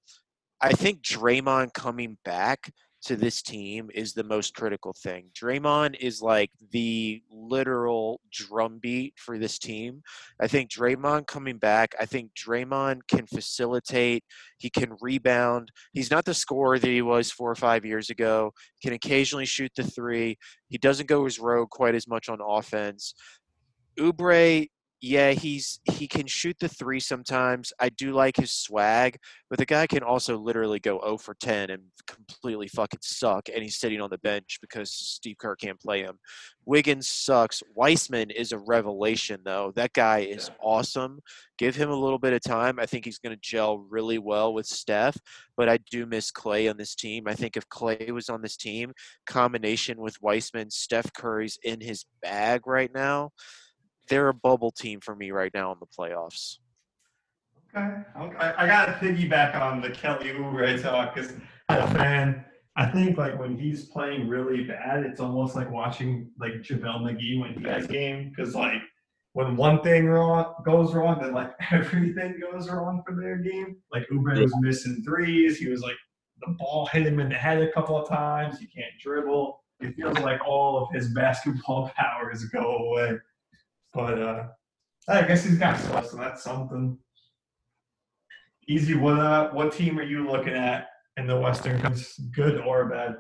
I think Draymond coming back to this team is the most critical thing. Draymond is like the literal drumbeat for this team. I think Draymond coming back, I think Draymond can facilitate, he can rebound. He's not the scorer that he was four or five years ago. Can occasionally shoot the three. He doesn't go his rogue quite as much on offense. Oubre, yeah, he's he can shoot the three sometimes. I do like his swag, but the guy can also literally go 0 for 10 and completely fucking suck, and he's sitting on the bench because Steve Kerr can't play him. Wiggins sucks. Wiseman is a revelation, though. That guy is awesome. Give him a little bit of time. I think he's going to gel really well with Steph, but I do miss Klay on this team. I think if Klay was on this team, combination with Wiseman, Steph Curry's in his bag right now. They're a bubble team for me right now in the playoffs. Okay. I, I got to piggyback on the Kelly Oubre talk because a fan. I think like when he's playing really bad, it's almost like watching like JaVale McGee when he has game because like when one thing wrong goes wrong, then like everything goes wrong for their game. Like Oubre was missing threes. He was like the ball hit him in the head a couple of times. He can't dribble. It feels like all of his basketball powers go away. But uh I guess he's got stuff, so that's something. Easy. What uh, what team are you looking at in the Western Conference, good or bad?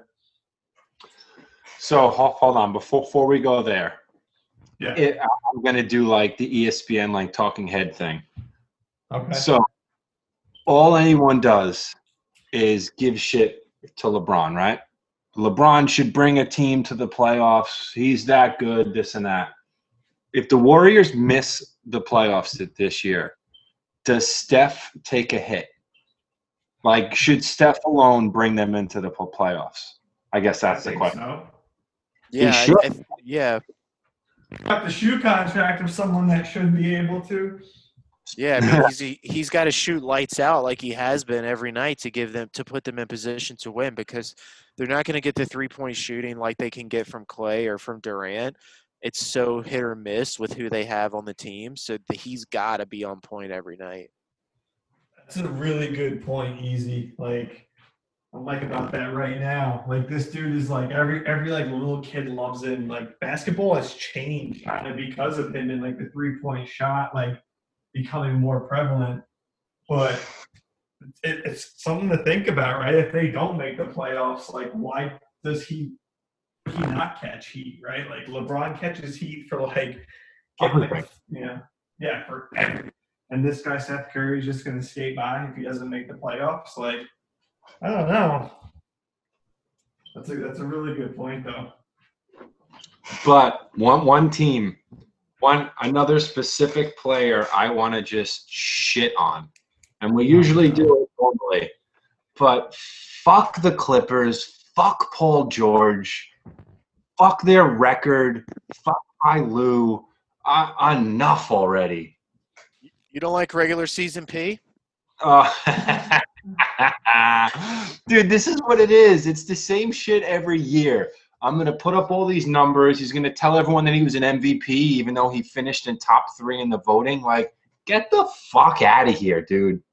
So hold on before before we go there. Yeah. It, I'm gonna do like the ESPN like talking head thing. Okay. So all anyone does is give shit to LeBron, right? LeBron should bring a team to the playoffs. He's that good, this and that. If the Warriors miss the playoffs this year, does Steph take a hit? Like, should Steph alone bring them into the playoffs? I guess that's the question. so. Yeah, I- I yeah, Got the shoe contract of someone that should be able to. yeah. I mean, he's he, he's got to shoot lights out like he has been every night to give them to put them in position to win because they're not going to get the three point shooting like they can get from Klay or from Durant. It's so hit or miss with who they have on the team, so the, he's got to be on point every night. That's a really good point, Easy. Like I'm like about that right now. Like this dude is like every every like little kid loves him. Like basketball has changed kind of because of him and like the three point shot like becoming more prevalent. But it, it's something to think about, right? If they don't make the playoffs, like why does he he not catch heat, right? Like LeBron catches heat for like like, yeah, yeah, for everything. And this guy Seth Curry is just going to skate by if he doesn't make the playoffs. Like, I don't know. That's a that's a really good point though. But one one team, one another specific player I want to just shit on, and we usually do it normally. But fuck the Clippers. Fuck Paul George. Fuck their record. Fuck Ty Lue. Uh, enough already. You don't like regular season P? Uh, dude, this is what it is. It's the same shit every year. I'm gonna put up all these numbers. He's gonna tell everyone that he was an MVP, even though he finished in top three in the voting. Like, get the fuck out of here, dude.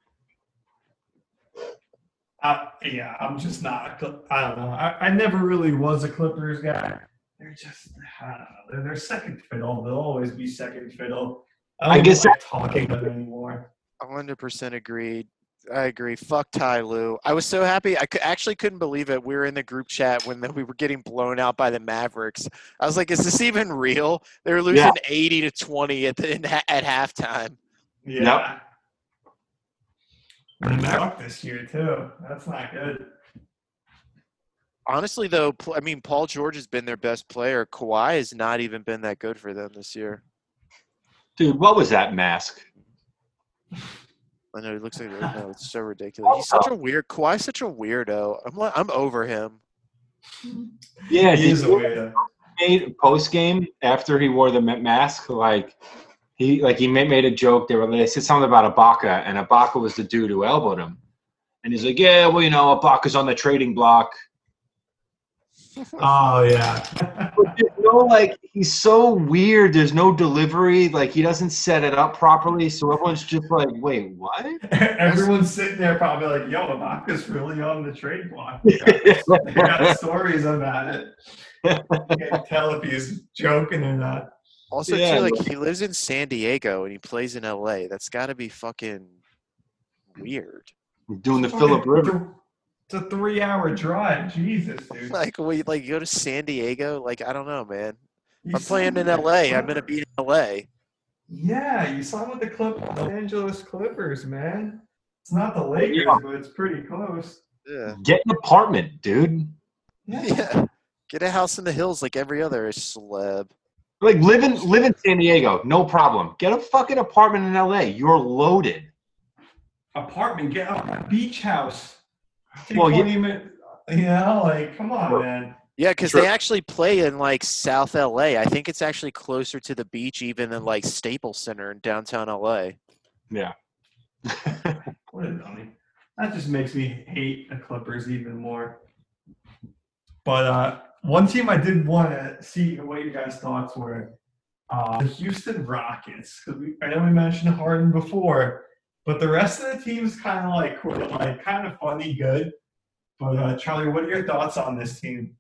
Uh, yeah, I'm just not. I don't know. I, I never really was a Clippers guy. They're just, I. They're, they're second fiddle. They'll always be second fiddle. I don't guess like talking about it anymore. 100% agreed. I agree. Fuck Ty Lue. I was so happy. I cou- actually couldn't believe it. We were in the group chat when the, we were getting blown out by the Mavericks. I was like, "Is this even real?" They were losing Yeah. 80 to 20 at the, in, at halftime. Yeah. And they suck this year too. That's not good. Honestly, though, I mean, Paul George has been their best player. Kawhi has not even been that good for them this year. Dude, what was that mask? I know it looks like no, it's so ridiculous. He's such a weird. Kawhi's such a weirdo. I'm like, I'm over him. Yeah, He did is a weirdo. made post game after he wore the mask, like he like he made, made a joke. They were they said something about Ibaka, and Ibaka was the dude who elbowed him. And he's like, "Yeah, well, you know, Ibaka's on the trading block." Oh yeah. But there's no like, he's so weird. There's no delivery. Like he doesn't set it up properly, so everyone's just like, "Wait, what?" Everyone's sitting there probably like, "Yo, Ibaka's really on the trade block." They got, they got stories about it. Can't tell if he's joking or not. Also, Yeah, too, like he lives in San Diego and he plays in LA. That's got to be fucking weird. Doing the Philip River. It's a three-hour drive. Jesus, dude. Like, we like you go to San Diego. Like, I don't know, man. You I'm playing in signed with LA. I'm gonna Clippers. be in LA. Yeah, you signed with the Clip Los Angeles Clippers, man. It's not the Lakers, Yeah. but it's pretty close. Yeah. Get an apartment, dude. Yeah. Get a house in the hills like every other celeb. Like live in live in San Diego, no problem. Get a fucking apartment in LA. You're loaded. Apartment, get a beach house. Take Well, you- 20 minutes. You know, like, come on, man. Yeah, because Sure. they actually play in like South LA. I think it's actually closer to the beach even than like Staples Center in downtown LA. Yeah. What a dummy. That just makes me hate the Clippers even more. But uh, one team I did want to see what your guys' thoughts were uh, the Houston Rockets. 'Cause we, I know we mentioned Harden before, but the rest of the team's kind of like were like kind of funny good. But uh, Charlie, what are your thoughts on this team?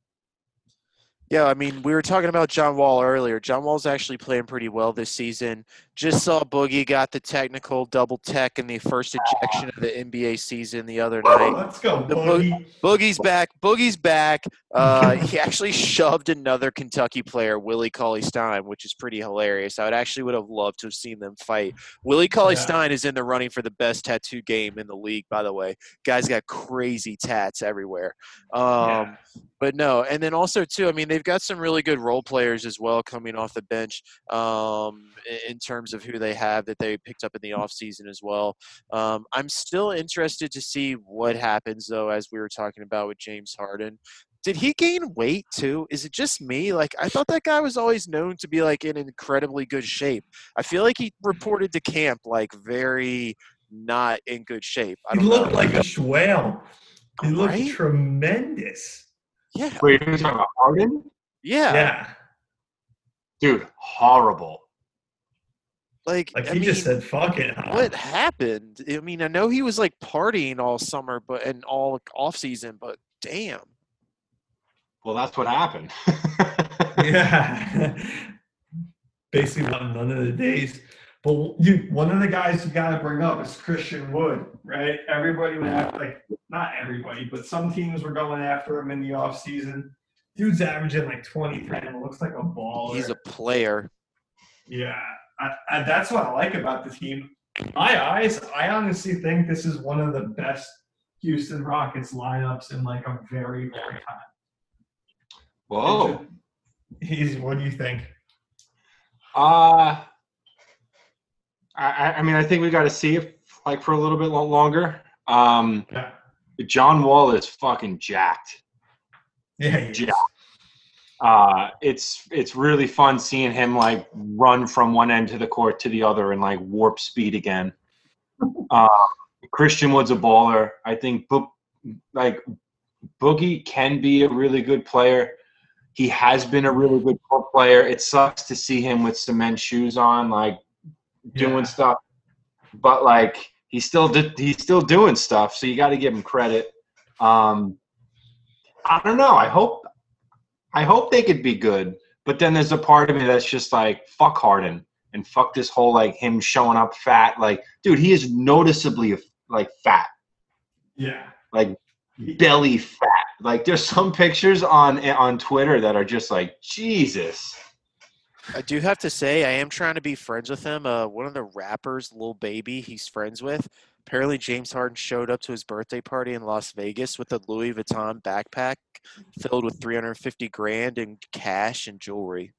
Yeah, I mean, we were talking about John Wall earlier. John Wall's actually playing pretty well this season. Just saw Boogie got the technical double tech in the first ejection of the NBA season the other night. Let's go, Boogie. Boogie's back. Boogie's back. Uh, he actually shoved another Kentucky player, Willie Cauley Stein, which is pretty hilarious. I would actually would have loved to have seen them fight. Willie Cauley Yeah. Stein is in the running for the best tattoo game in the league, by the way. Guy's got crazy tats everywhere. Um, Yeah. but no, and then also too, I mean, they've got some really good role players as well coming off the bench um, in terms of who they have that they picked up in the offseason as well. Um, I'm still interested to see what happens though, as we were talking about with James Harden. Did he gain weight too? Is it just me? Like I thought that guy was always known to be like in incredibly good shape. I feel like he mm-hmm. reported to camp like very not in good shape. I He don't looked know. like a whale. He looked Right? tremendous. yeah, Wait, you're talking about Harden? yeah. Yeah. Dude, horrible. Like, Like I he just said, fuck it. huh? what happened? I mean, I know he was like partying all summer, but and all off season, but damn. Well, that's what happened. Yeah. Basically, not none of the days. But you, one of the guys you got to bring up is Christian Wood, right? Everybody went after, like, not everybody, but some teams were going after him in the offseason. Dude's averaging like 20 10. Looks like a baller. He's a player. Yeah, I, I, that's what I like about the team. My eyes, I honestly think this is one of the best Houston Rockets lineups in like a very long time. Whoa. He's. What do you think? Uh, I, I- mean, I think we got to see it like for a little bit longer. Um, Yeah, John Wall is fucking jacked. yeah, he is. Uh, it's it's really fun seeing him like run from one end to the court to the other and like warp speed again. Uh, Christian Wood's a baller. I think Bo- like Boogie can be a really good player. He has been a really good player. It sucks to see him with cement shoes on, like doing Yeah. stuff, but like he's still he's still doing stuff. So you got to give him credit. Um, I don't know. I hope I hope they could be good, but then there's a part of me that's just like fuck Harden and fuck this whole like him showing up fat. Like, dude, he is noticeably like fat, Yeah. like belly fat. Like, there's some pictures on on Twitter that are just like Jesus. I do have to say, I am trying to be friends with him. Uh, one of the rappers, Lil Baby, he's friends with. Apparently, James Harden showed up to his birthday party in Las Vegas with a Louis Vuitton backpack filled with 350 grand in cash and jewelry.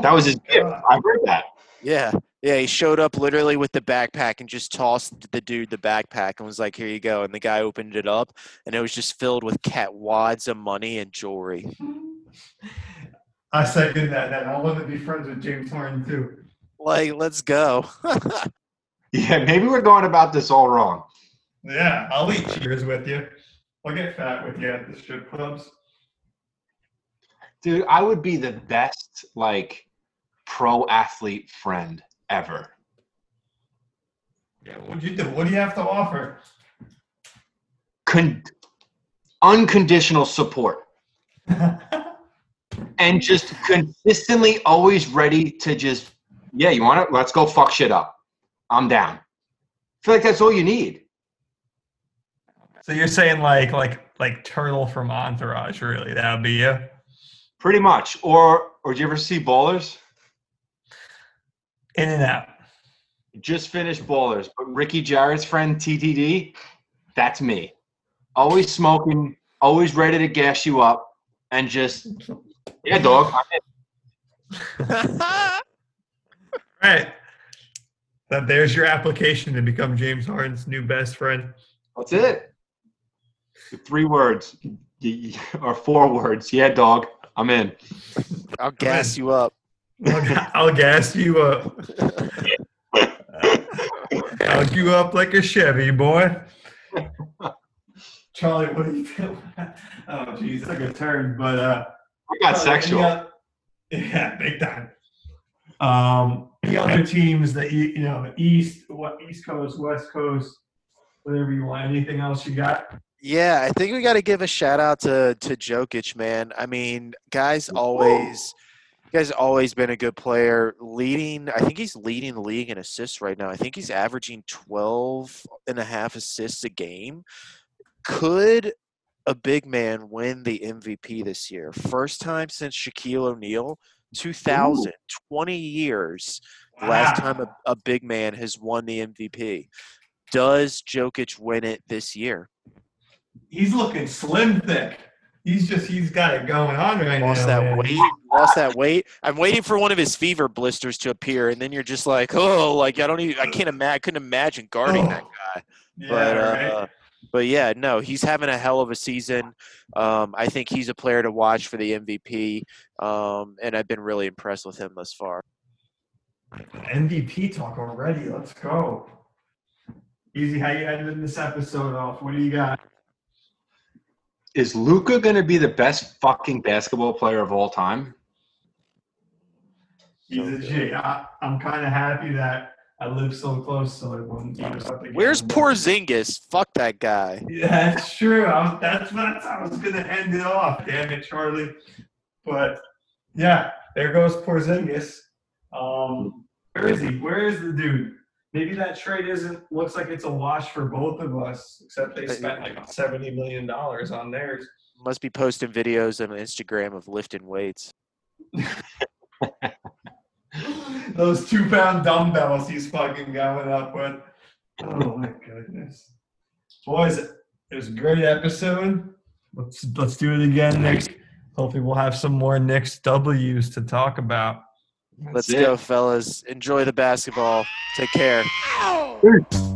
That was his gift. I heard that. Yeah, yeah, he showed up literally with the backpack and just tossed the dude the backpack and was like, "Here you go." And the guy opened it up, and it was just filled with cat wads of money and jewelry. I second that. That I want to be friends with James Harden too. Like, let's go. Yeah, maybe we're going about this all wrong. Yeah, I'll eat cheers with you. I'll get fat with you at the strip clubs. Dude, I would be the best like pro athlete friend ever. Yeah, what'd you do? What do you have to offer? Con- unconditional support. and just consistently always ready to just yeah you want it let's go fuck shit up i'm down i feel like that's all you need so you're saying like like like Turtle from Entourage, really? That would be you. Pretty much. Or or do you ever see ballers? In and out. just finished ballers. But ricky jarrett's friend ttd that's me. Always smoking always ready to gas you up and just yeah dog Right. That there's your application to become James Harden's new best friend. that's it. Three words. Y- y- or four words. Yeah dog i'm in I'll gas you up. I'll, I'll gas you up. I'll you up like a Chevy, boy. Charlie, what do you feel? oh, geez, took a turn, but uh, I got Charlie, sexual. any Yeah, big time. Um, the other teams that you you know, East, what East Coast, West Coast, whatever you want. Anything else you got? Yeah, I think we got to give a shout out to to Jokic, man. I mean, guys always, guys always been a good player. Leading, I think he's leading the league in assists right now. I think he's averaging 12 and a half assists a game. Could a big man win the MVP this year? First time since Shaquille O'Neal, 2000, 20 years. the Last time a, a big man has won the MVP. Does Jokic win it this year? He's looking slim thick. He's just he's got it going on right lost now. that man. weight. Lost that weight. I'm waiting for one of his fever blisters to appear, and then you're just like, oh, like I don't even. I can't imagine. I couldn't imagine guarding that guy. Yeah, But right. uh, but yeah, no, he's having a hell of a season. Um, I think he's a player to watch for the MVP, um, and I've been really impressed with him thus far. MVP talk already. Let's go. Easy, how you ending this episode off? What do you got? Is Luka going to be the best fucking basketball player of all time? He's a G. I, I'm kind of happy that I live so close, so I wouldn't. do something Where's else. Porzingis? Fuck that guy. Yeah, that's true. I was, that's what I was going to end it off. Damn it, Charlie. But yeah, there goes Porzingis. Um, where is he? Where is the dude? Maybe that trade isn't looks like it's a wash for both of us, except they spent like seventy million dollars on theirs. Must be posting videos on Instagram of lifting weights. Those two pound dumbbells he's fucking going up with. Oh my goodness. Boys, it was a great episode. Let's let's do it again next. Hopefully we'll have some more Knicks W's to talk about. Let's it. go, fellas. Enjoy the basketball. Take care. Ow!